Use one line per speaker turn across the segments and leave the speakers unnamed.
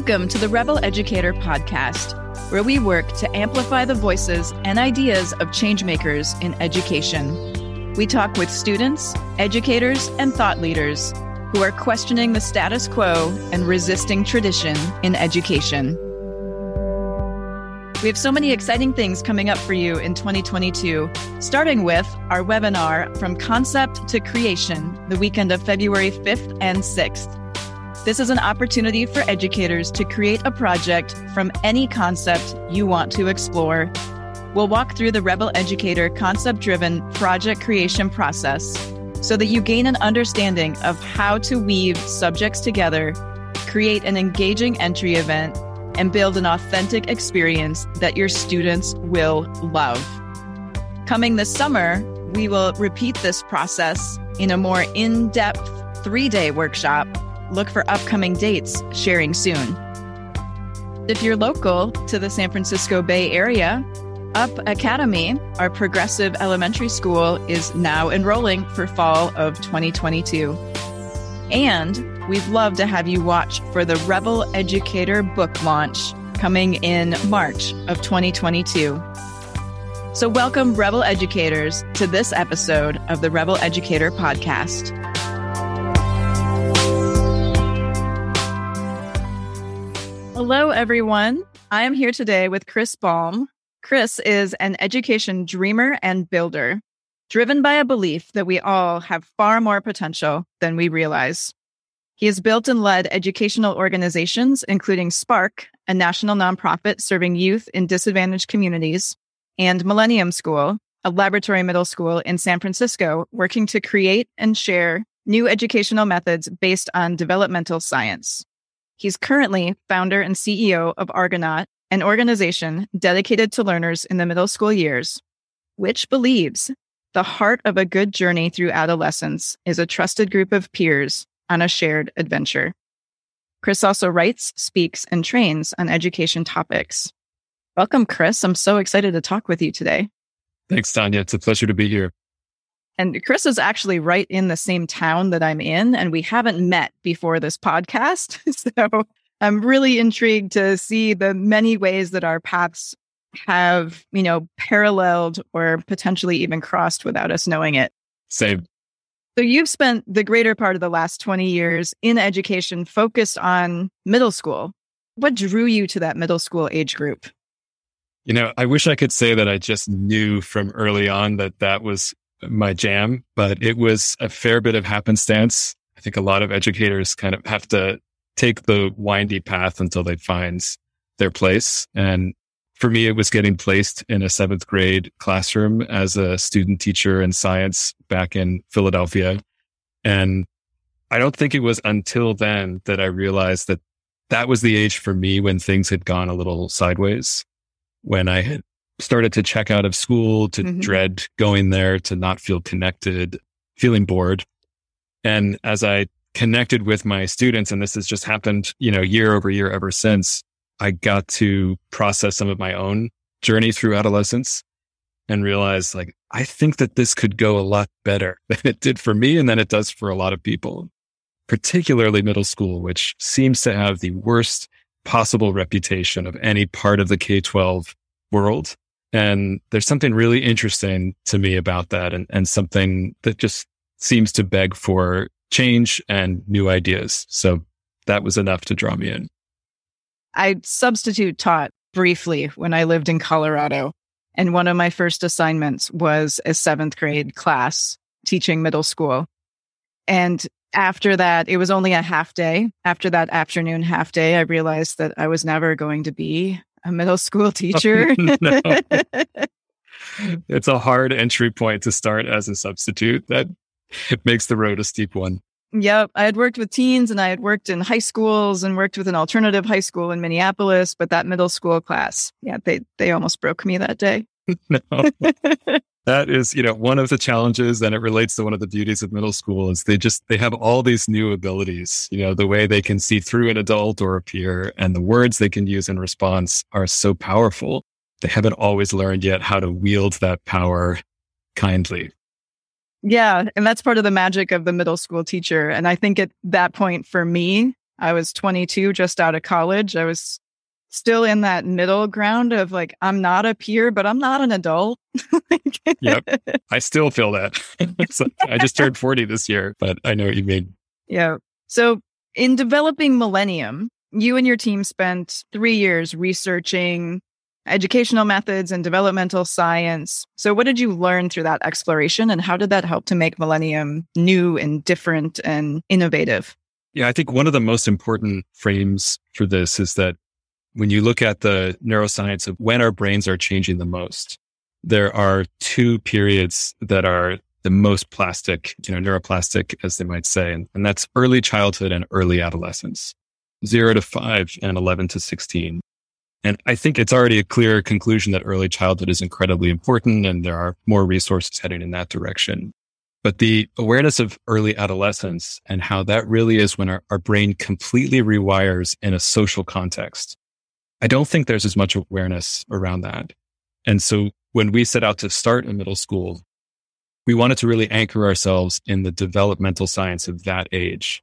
Welcome to the Rebel Educator Podcast, where we work to amplify the voices and ideas of changemakers in education. We talk with students, educators, and thought leaders who are questioning the status quo and resisting tradition in education. We have so many exciting things coming up for you in 2022, starting with our webinar From Concept to Creation, the weekend of February 5th and 6th. This is an opportunity for educators to create a project from any concept you want to explore. We'll walk through the Rebel Educator concept driven project creation process so that you gain an understanding of how to weave subjects together, create an engaging entry event, and build an authentic experience that your students will love. Coming this summer, we will repeat this process in a more in depth three day workshop Look for upcoming dates sharing soon. If you're local to the San Francisco Bay Area, Up Academy, our progressive elementary school, is now enrolling for fall of 2022. And we'd love to have you watch for the Rebel Educator book launch coming in March of 2022. So, welcome, Rebel Educators, to this episode of the Rebel Educator Podcast. Hello, everyone. I am here today with Chris Balme. Chris is an education dreamer and builder, driven by a belief that we all have far more potential than we realize. He has built and led educational organizations, including Spark, a national nonprofit serving youth in disadvantaged communities, and Millennium School, a laboratory middle school in San Francisco, working to create and share new educational methods based on developmental science. He's currently founder and CEO of Argonaut, an organization dedicated to learners in the middle school years, which believes the heart of a good journey through adolescence is a trusted group of peers on a shared adventure. Chris also writes, speaks, and trains on education topics. Welcome, Chris. I'm so excited to talk with you today.
Thanks, Tanya. It's a pleasure to be here.
And Chris is actually right in the same town that I'm in, and we haven't met before this podcast. so I'm really intrigued to see the many ways that our paths have, you know, paralleled or potentially even crossed without us knowing it.
Same.
So you've spent the greater part of the last 20 years in education focused on middle school. What drew you to that middle school age group?
You know, I wish I could say that I just knew from early on that that was my jam, but it was a fair bit of happenstance. I think a lot of educators kind of have to take the windy path until they find their place. And for me, it was getting placed in a seventh grade classroom as a student teacher in science back in Philadelphia. And I don't think it was until then that I realized that that was the age for me when things had gone a little sideways, when I had started to check out of school, to mm-hmm. dread going there, to not feel connected, feeling bored. And as I connected with my students, and this has just happened, you know, year over year ever since, I got to process some of my own journey through adolescence and realize like, I think that this could go a lot better than it did for me and than it does for a lot of people, particularly middle school, which seems to have the worst possible reputation of any part of the K 12 world. And there's something really interesting to me about that and, and something that just seems to beg for change and new ideas. So that was enough to draw me in.
I substitute taught briefly when I lived in Colorado. And one of my first assignments was a seventh grade class teaching middle school. And after that, it was only a half day. After that afternoon half day, I realized that I was never going to be a middle school teacher.
it's a hard entry point to start as a substitute. That makes the road a steep one.
Yep. I had worked with teens and I had worked in high schools and worked with an alternative high school in Minneapolis, but that middle school class, yeah, they they almost broke me that day. no.
That is, you know, one of the challenges and it relates to one of the beauties of middle school is they just they have all these new abilities, you know, the way they can see through an adult or a peer and the words they can use in response are so powerful. They haven't always learned yet how to wield that power kindly.
Yeah. And that's part of the magic of the middle school teacher. And I think at that point for me, I was 22, just out of college. I was still in that middle ground of like, I'm not a peer, but I'm not an adult.
yep. I still feel that. I just turned 40 this year, but I know what you mean.
Yeah. So in developing Millennium, you and your team spent three years researching educational methods and developmental science. So, what did you learn through that exploration, and how did that help to make Millennium new and different and innovative?
Yeah, I think one of the most important frames for this is that when you look at the neuroscience of when our brains are changing the most, there are two periods that are the most plastic, you know, neuroplastic, as they might say, and, and that's early childhood and early adolescence, zero to five and 11 to 16. And I think it's already a clear conclusion that early childhood is incredibly important and there are more resources heading in that direction. But the awareness of early adolescence and how that really is when our, our brain completely rewires in a social context. I don't think there's as much awareness around that. And so when we set out to start a middle school, we wanted to really anchor ourselves in the developmental science of that age,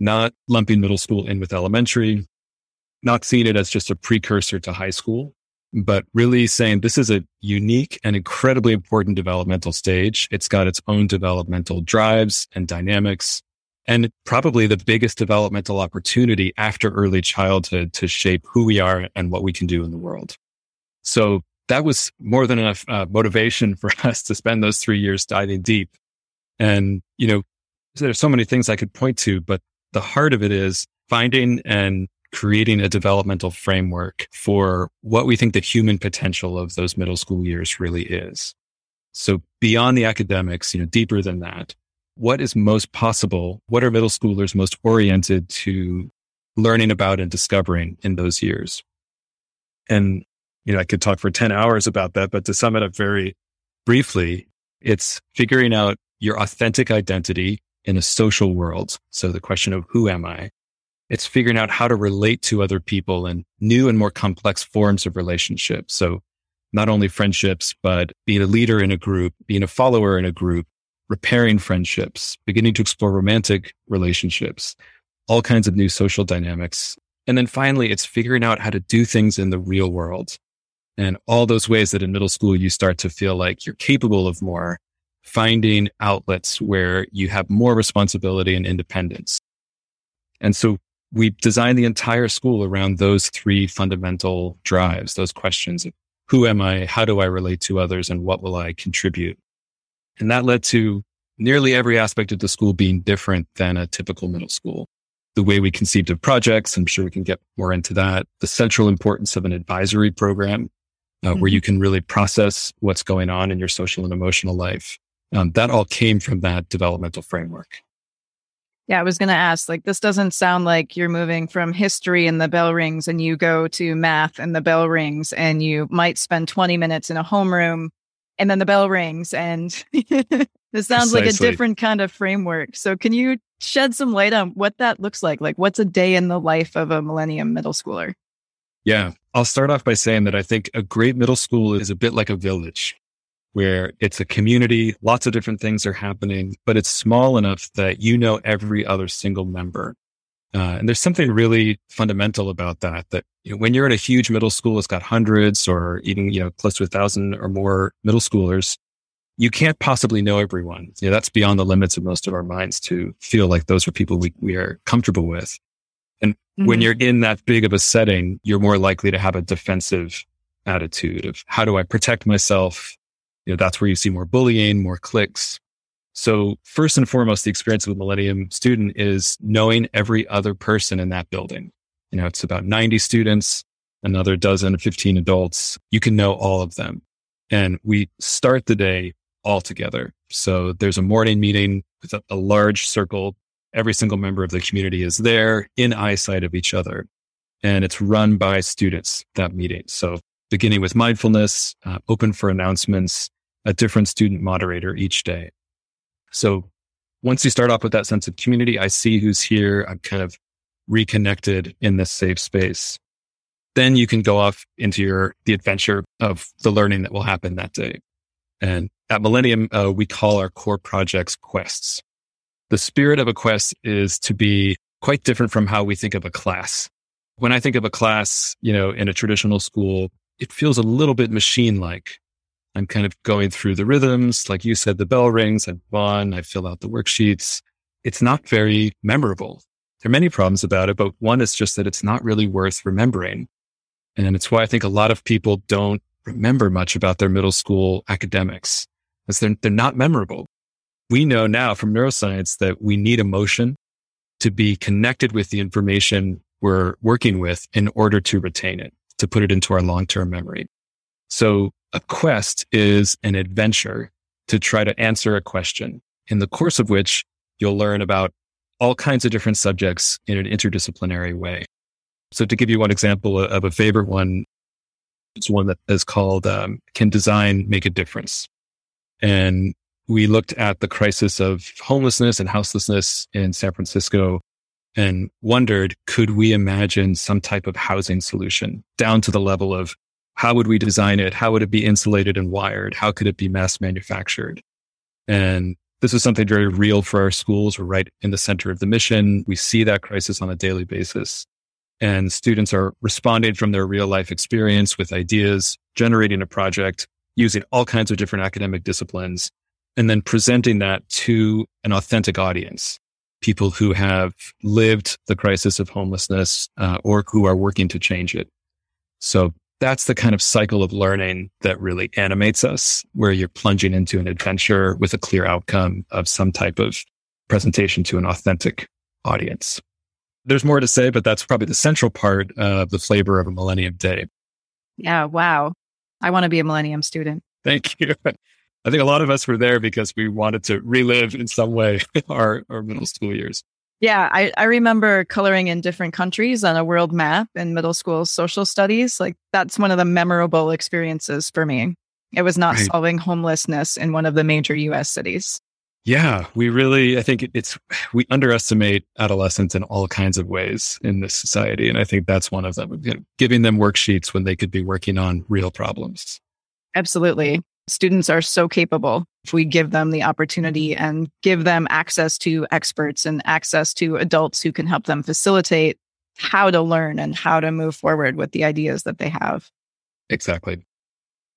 not lumping middle school in with elementary, not seeing it as just a precursor to high school, but really saying this is a unique and incredibly important developmental stage. It's got its own developmental drives and dynamics, and probably the biggest developmental opportunity after early childhood to shape who we are and what we can do in the world. So that was more than enough uh, motivation for us to spend those three years diving deep. And, you know, there's so many things I could point to, but the heart of it is finding and creating a developmental framework for what we think the human potential of those middle school years really is. So beyond the academics, you know, deeper than that, what is most possible? What are middle schoolers most oriented to learning about and discovering in those years? And, you know, I could talk for 10 hours about that, but to sum it up very briefly, it's figuring out your authentic identity in a social world. So the question of who am I? It's figuring out how to relate to other people in new and more complex forms of relationships. So not only friendships, but being a leader in a group, being a follower in a group, repairing friendships, beginning to explore romantic relationships, all kinds of new social dynamics. And then finally, it's figuring out how to do things in the real world and all those ways that in middle school you start to feel like you're capable of more, finding outlets where you have more responsibility and independence. And so we designed the entire school around those three fundamental drives, those questions of who am I? How do I relate to others? And what will I contribute? And that led to nearly every aspect of the school being different than a typical middle school. The way we conceived of projects, I'm sure we can get more into that. The central importance of an advisory program uh, mm-hmm. where you can really process what's going on in your social and emotional life. Um, that all came from that developmental framework.
Yeah, I was going to ask like, this doesn't sound like you're moving from history and the bell rings and you go to math and the bell rings and you might spend 20 minutes in a homeroom and then the bell rings. And this sounds Precisely. like a different kind of framework. So, can you shed some light on what that looks like? Like, what's a day in the life of a millennium middle schooler?
Yeah, I'll start off by saying that I think a great middle school is a bit like a village where it's a community, lots of different things are happening, but it's small enough that you know every other single member. Uh, and there's something really fundamental about that, that you know, when you're in a huge middle school, it's got hundreds or even, you know, close to a thousand or more middle schoolers. You can't possibly know everyone. You know, that's beyond the limits of most of our minds to feel like those are people we, we are comfortable with. And mm-hmm. when you're in that big of a setting, you're more likely to have a defensive attitude of how do I protect myself? you know, that's where you see more bullying, more cliques. So first and foremost, the experience of a Millennium student is knowing every other person in that building. You know, it's about 90 students, another dozen, 15 adults. You can know all of them. And we start the day all together. So there's a morning meeting with a, a large circle. Every single member of the community is there in eyesight of each other. And it's run by students, that meeting. So beginning with mindfulness, uh, open for announcements, a different student moderator each day. So once you start off with that sense of community, I see who's here. I'm kind of reconnected in this safe space. Then you can go off into your, the adventure of the learning that will happen that day. And at Millennium, uh, we call our core projects quests. The spirit of a quest is to be quite different from how we think of a class. When I think of a class, you know, in a traditional school, it feels a little bit machine like. I'm kind of going through the rhythms. Like you said, the bell rings, I've won, I fill out the worksheets. It's not very memorable. There are many problems about it, but one is just that it's not really worth remembering. And it's why I think a lot of people don't remember much about their middle school academics because they're, they're not memorable. We know now from neuroscience that we need emotion to be connected with the information we're working with in order to retain it, to put it into our long-term memory. So a quest is an adventure to try to answer a question in the course of which you'll learn about all kinds of different subjects in an interdisciplinary way. So to give you one example of a favorite one, it's one that is called um, Can Design Make a Difference? And we looked at the crisis of homelessness and houselessness in San Francisco and wondered, could we imagine some type of housing solution down to the level of how would we design it? How would it be insulated and wired? How could it be mass manufactured? And this is something very real for our schools. We're right in the center of the mission. We see that crisis on a daily basis. And students are responding from their real life experience with ideas, generating a project, using all kinds of different academic disciplines, and then presenting that to an authentic audience. People who have lived the crisis of homelessness uh, or who are working to change it. So that's the kind of cycle of learning that really animates us, where you're plunging into an adventure with a clear outcome of some type of presentation to an authentic audience. There's more to say, but that's probably the central part of the flavor of a Millennium Day.
Yeah. Wow. I want to be a Millennium student.
Thank you. I think a lot of us were there because we wanted to relive in some way our, our middle school years.
Yeah, I, I remember coloring in different countries on a world map in middle school social studies. Like that's one of the memorable experiences for me. It was not right. solving homelessness in one of the major US cities.
Yeah, we really, I think it's, we underestimate adolescents in all kinds of ways in this society. And I think that's one of them, you know, giving them worksheets when they could be working on real problems.
Absolutely students are so capable if we give them the opportunity mm-hmm. and give them access to experts and access to adults who can help them facilitate how to learn and how to move forward with the ideas that they have.
Exactly.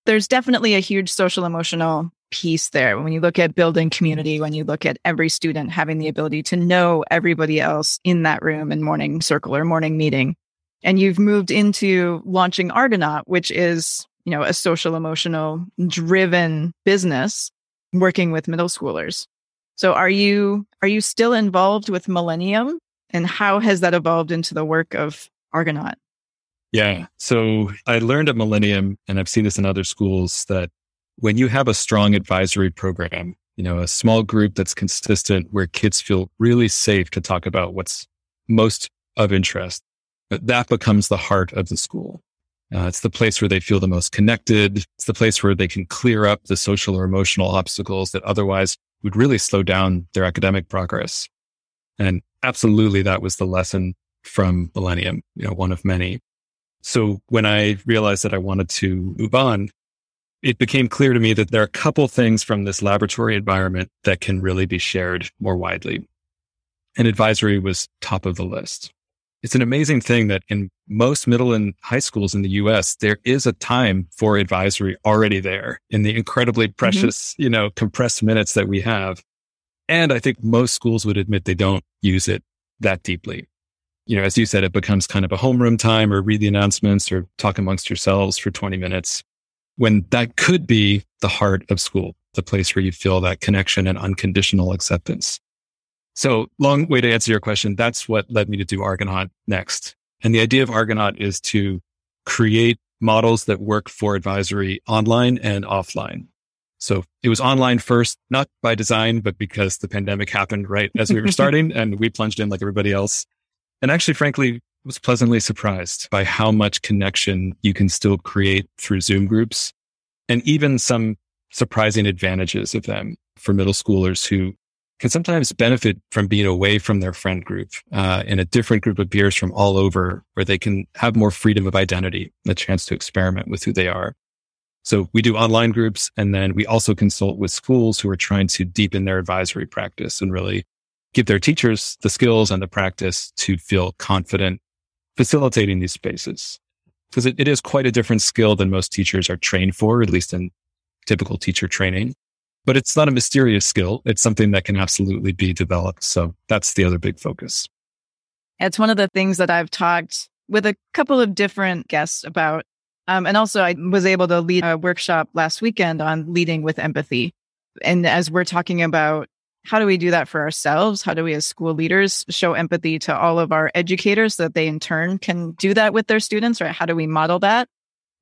There's definitely a huge social emotional piece there. When you look at building community, when you look at every student having the ability to know everybody else in that room in morning circle or morning meeting. And you've moved into launching Argonaut, which is you know, a social emotional driven business working with middle schoolers. So are you are you still involved with Millennium and how has that evolved into the work of Argonaut?
Yeah. So I learned at Millennium and I've seen this in other schools that when you have a strong advisory program, you know, a small group that's consistent where kids feel really safe to talk about what's most of interest, that becomes the heart of the school. Uh, it's the place where they feel the most connected. It's the place where they can clear up the social or emotional obstacles that otherwise would really slow down their academic progress. And absolutely that was the lesson from Millennium, you know, one of many. So when I realized that I wanted to move on, it became clear to me that there are a couple things from this laboratory environment that can really be shared more widely. And advisory was top of the list it's an amazing thing that in most middle and high schools in the US, there is a time for advisory already there in the incredibly mm-hmm. precious, mm-hmm. you know, compressed minutes that we have. And I think most schools would admit they don't use it that deeply. You know, as you said, it becomes kind of a homeroom time or read the announcements or talk amongst yourselves for 20 minutes when that could be the heart of school, the place where you feel that connection and unconditional acceptance. So long way to answer your question. That's what led me to do Argonaut next. And the idea of Argonaut is to create models that work for advisory online and offline. So it was online first, not by design, but because the pandemic happened right as we were starting and we plunged in like everybody else. And actually, frankly, was pleasantly surprised by how much connection you can still create through Zoom groups and even some surprising advantages of them for middle schoolers who can sometimes benefit from being away from their friend group uh, in a different group of peers from all over where they can have more freedom of identity a chance to experiment with who they are. So we do online groups and then we also consult with schools who are trying to deepen their advisory practice and really give their teachers the skills and the practice to feel confident facilitating these spaces. Because it, it is quite a different skill than most teachers are trained for, at least in typical teacher training. But it's not a mysterious skill. It's something that can absolutely be developed. So that's the other big focus.
It's one of the things that I've talked with a couple of different guests about. Um, and also, I was able to lead a workshop last weekend on leading with empathy. And as we're talking about how do we do that for ourselves? How do we, as school leaders, show empathy to all of our educators so that they in turn can do that with their students? Right? How do we model that?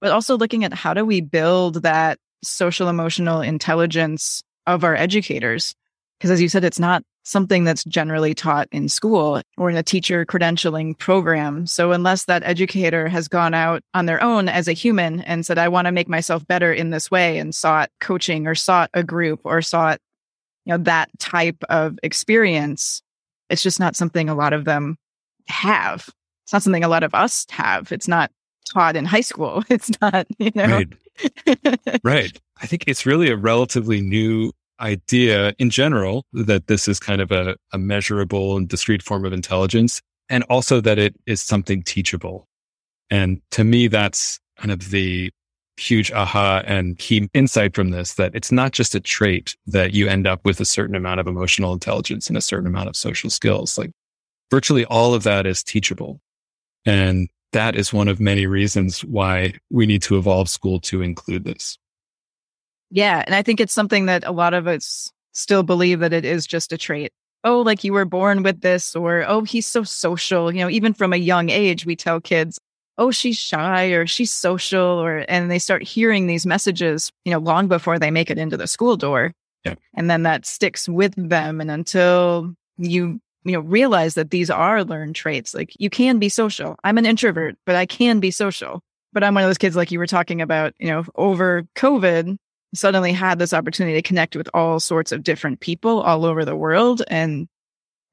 But also looking at how do we build that social emotional intelligence of our educators? Because as you said, it's not something that's generally taught in school or in a teacher credentialing program. So unless that educator has gone out on their own as a human and said, I want to make myself better in this way and sought coaching or sought a group or sought, you know, that type of experience, it's just not something a lot of them have. It's not something a lot of us have. It's not taught in high school. It's not, you know.
Right. right. I think it's really a relatively new idea in general that this is kind of a, a measurable and discrete form of intelligence, and also that it is something teachable. And to me, that's kind of the huge aha and key insight from this that it's not just a trait that you end up with a certain amount of emotional intelligence and a certain amount of social skills. Like virtually all of that is teachable. And that is one of many reasons why we need to evolve school to include this.
Yeah. And I think it's something that a lot of us still believe that it is just a trait. Oh, like you were born with this, or oh, he's so social. You know, even from a young age, we tell kids, oh, she's shy or she's social, or, and they start hearing these messages, you know, long before they make it into the school door.
Yeah.
And then that sticks with them. And until you, you know, realize that these are learned traits, like you can be social. I'm an introvert, but I can be social. But I'm one of those kids, like you were talking about, you know, over COVID, suddenly had this opportunity to connect with all sorts of different people all over the world and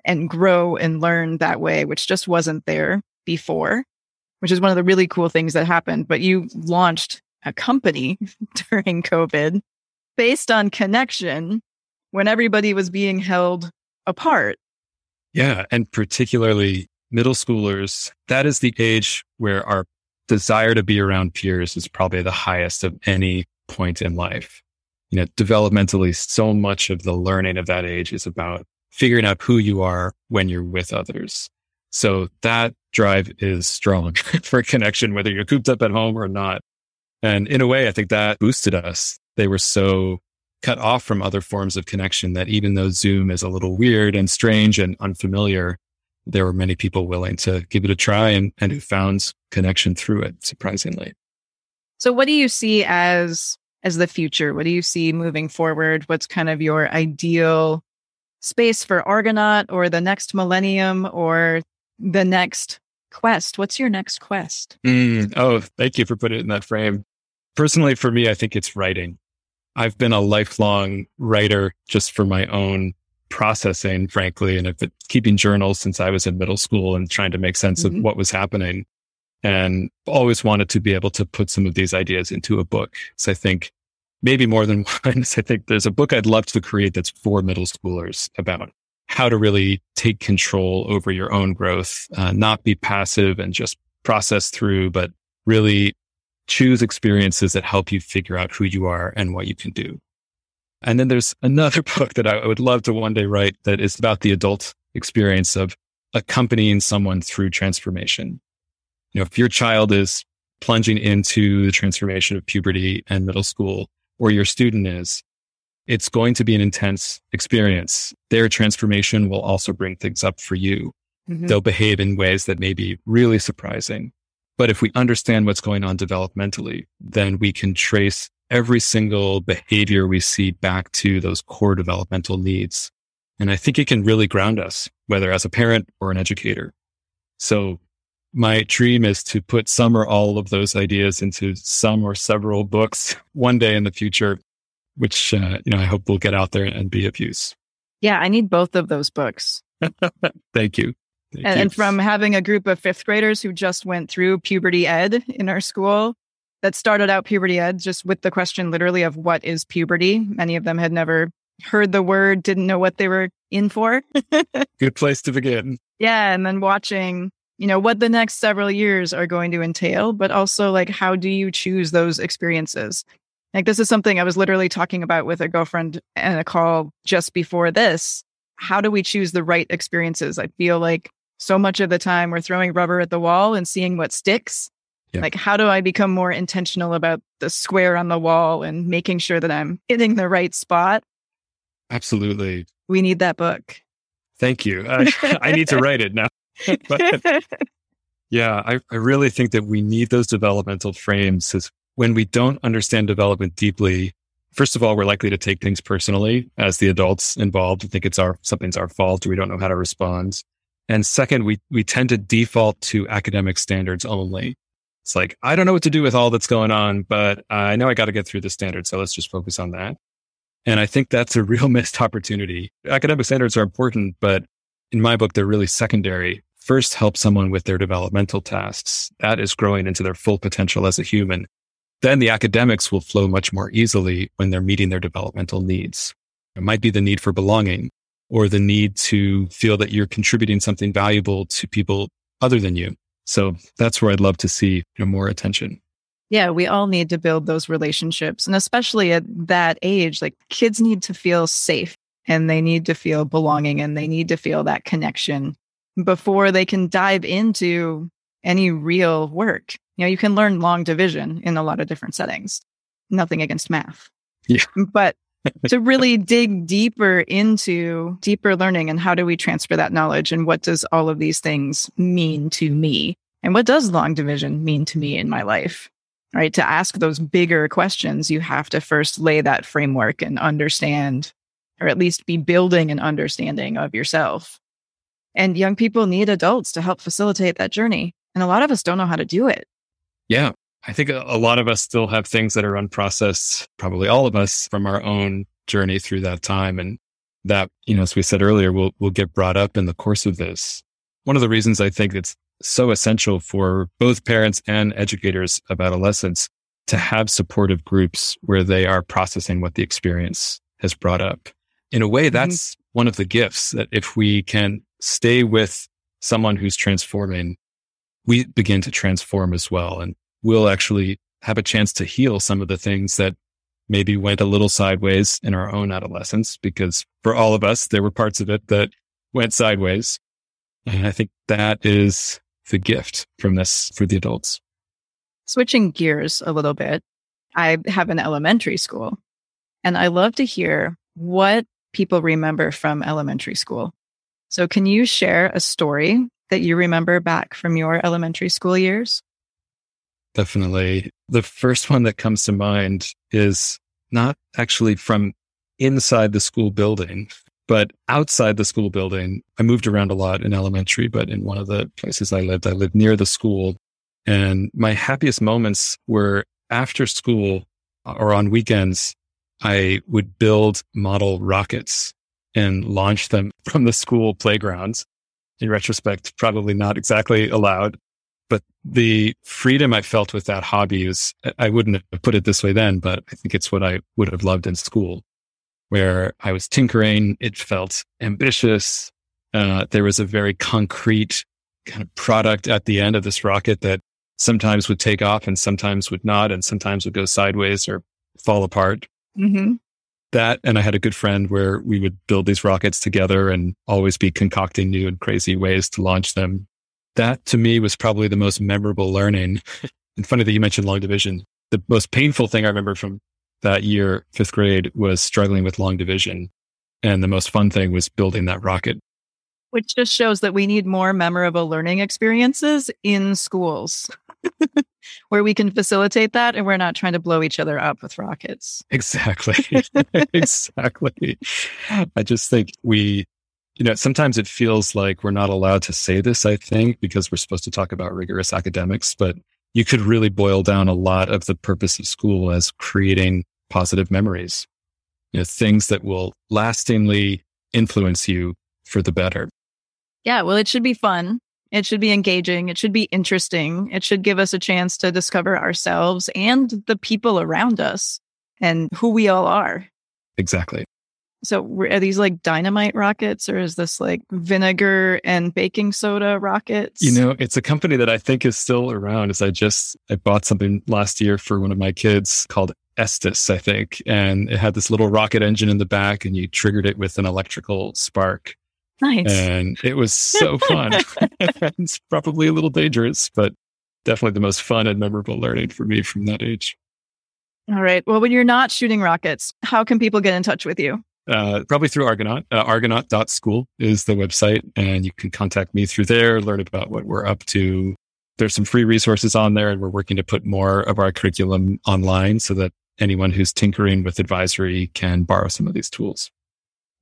and grow and learn that way which just wasn't there before which is one of the really cool things that happened but you launched a company during covid based on connection when everybody was being held apart
yeah and particularly middle schoolers that is the age where our desire to be around peers is probably the highest of any point in life. You know, developmentally, so much of the learning of that age is about figuring out who you are when you're with others. So that drive is strong for connection, whether you're cooped up at home or not. And in a way, I think that boosted us. They were so cut off from other forms of connection that even though Zoom is a little weird and strange and unfamiliar, there were many people willing to give it a try and, and who found connection through it, surprisingly.
So what do you see as as the future? What do you see moving forward? What's kind of your ideal space for Argonaut or the next millennium or the next quest? What's your next quest?
Mm, oh, thank you for putting it in that frame. Personally, for me, I think it's writing. I've been a lifelong writer just for my own processing, frankly, and I've been keeping journals since I was in middle school and trying to make sense mm-hmm. of what was happening and always wanted to be able to put some of these ideas into a book. So I think maybe more than one. I think there's a book I'd love to create that's for middle schoolers about how to really take control over your own growth, uh, not be passive and just process through, but really choose experiences that help you figure out who you are and what you can do. And then there's another book that I would love to one day write that is about the adult experience of accompanying someone through transformation you know, if your child is plunging into the transformation of puberty and middle school, or your student is, it's going to be an intense experience. Their transformation will also bring things up for you. Mm-hmm. They'll behave in ways that may be really surprising. But if we understand what's going on developmentally, then we can trace every single behavior we see back to those core developmental needs. And I think it can really ground us, whether as a parent or an educator. So my dream is to put some or all of those ideas into some or several books one day in the future, which uh, you know I hope will get out there and be of use.
Yeah, I need both of those books.
Thank you.
And, and from having a group of fifth graders who just went through puberty ed in our school, that started out puberty ed just with the question literally of what is puberty. Many of them had never heard the word, didn't know what they were in for.
Good place to begin.
Yeah. And then watching, you know, what the next several years are going to entail, but also like, how do you choose those experiences? Like, this is something I was literally talking about with a girlfriend and a call just before this. How do we choose the right experiences? I feel like so much of the time we're throwing rubber at the wall and seeing what sticks. Yeah. Like, how do I become more intentional about the square on the wall and making sure that I'm hitting the right spot?
Absolutely.
We need that book.
Thank you. I, I need to write it now. but, yeah, I, I really think that we need those developmental frames as when we don't understand development deeply. First of all, we're likely to take things personally as the adults involved and think it's our something's our fault or we don't know how to respond. And second, we we tend to default to academic standards only. It's like, I don't know what to do with all that's going on, but I know I got to get through the standard. So let's just focus on that. And I think that's a real missed opportunity. Academic standards are important, but in my book, they're really secondary. First, help someone with their developmental tasks. That is growing into their full potential as a human. Then the academics will flow much more easily when they're meeting their developmental needs. It might be the need for belonging or the need to feel that you're contributing something valuable to people other than you. So that's where I'd love to see you know, more attention.
Yeah, we all need to build those relationships. And especially at that age, like kids need to feel safe and they need to feel belonging and they need to feel that connection before they can dive into any real work. You know, you can learn long division in a lot of different settings. Nothing against math.
Yeah.
But to really dig deeper into deeper learning and how do we transfer that knowledge and what does all of these things mean to me? And what does long division mean to me in my life? Right. To ask those bigger questions, you have to first lay that framework and understand, or at least be building an understanding of yourself. And young people need adults to help facilitate that journey. And a lot of us don't know how to do it.
Yeah. I think a lot of us still have things that are unprocessed, probably all of us from our own journey through that time. And that, you know, as we said earlier, will will get brought up in the course of this. One of the reasons I think it's so essential for both parents and educators of adolescents to have supportive groups where they are processing what the experience has brought up. In a way, mm-hmm. that's mm-hmm. one of the gifts that if we can stay with someone who's transforming, we begin to transform as well. And we'll actually have a chance to heal some of the things that maybe went a little sideways in our own adolescence, because for all of us, there were parts of it that went sideways. And I think that is the gift from this for the adults.
Switching gears a little bit, I have an elementary school and I love to hear what people remember from elementary school. So, can you share a story that you remember back from your elementary school years?
Definitely. The first one that comes to mind is not actually from inside the school building, but outside the school building. I moved around a lot in elementary, but in one of the places I lived, I lived near the school. And my happiest moments were after school or on weekends. I would build model rockets and launch them from the school playgrounds. In retrospect, probably not exactly allowed, but the freedom I felt with that hobby is, I wouldn't have put it this way then, but I think it's what I would have loved in school, where I was tinkering. It felt ambitious. Uh, there was a very concrete kind of product at the end of this rocket that sometimes would take off and sometimes would not, and sometimes would go sideways or fall apart. Mm-hmm. That, and I had a good friend where we would build these rockets together and always be concocting new and crazy ways to launch them that to me was probably the most memorable learning. and funny that you mentioned long division. The most painful thing I remember from that year, fifth grade, was struggling with long division. And the most fun thing was building that rocket.
Which just shows that we need more memorable learning experiences in schools where we can facilitate that and we're not trying to blow each other up with rockets.
Exactly. exactly. I just think we you know, sometimes it feels like we're not allowed to say this, I think, because we're supposed to talk about rigorous academics, but you could really boil down a lot of the purpose of school as creating positive memories, you know, things that will lastingly influence you for the better.
Yeah. Well, it should be fun. It should be engaging. It should be interesting. It should give us a chance to discover ourselves and the people around us and who we all are.
Exactly.
So are these like dynamite rockets or is this like vinegar and baking soda rockets?
You know, it's a company that I think is still around. As I just I bought something last year for one of my kids called Estes, I think, and it had this little rocket engine in the back, and you triggered it with an electrical spark.
Nice.
And it was so fun. it's probably a little dangerous, but definitely the most fun and memorable learning for me from that age.
All right. Well, when you're not shooting rockets, how can people get in touch with you?
Uh, probably through Argonaut. Uh, Argonaut.school is the website, and you can contact me through there, learn about what we're up to. There's some free resources on there, and we're working to put more of our curriculum online so that anyone who's tinkering with advisory can borrow some of these tools.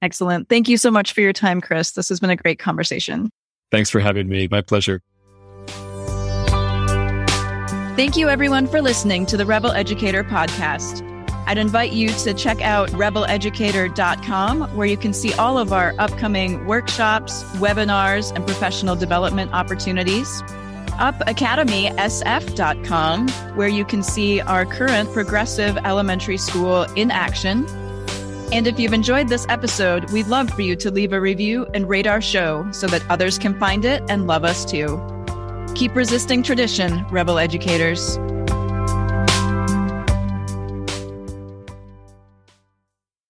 Excellent. Thank you so much for your time, Chris. This has been a great conversation.
Thanks for having me. My pleasure.
Thank you, everyone, for listening to the Rebel Educator podcast. I'd invite you to check out rebeleducator.com, where you can see all of our upcoming workshops, webinars, and professional development opportunities. UpAcademySF.com, where you can see our current progressive elementary school in action. And if you've enjoyed this episode, we'd love for you to leave a review and rate our show so that others can find it and love us too. Keep resisting tradition, rebel educators.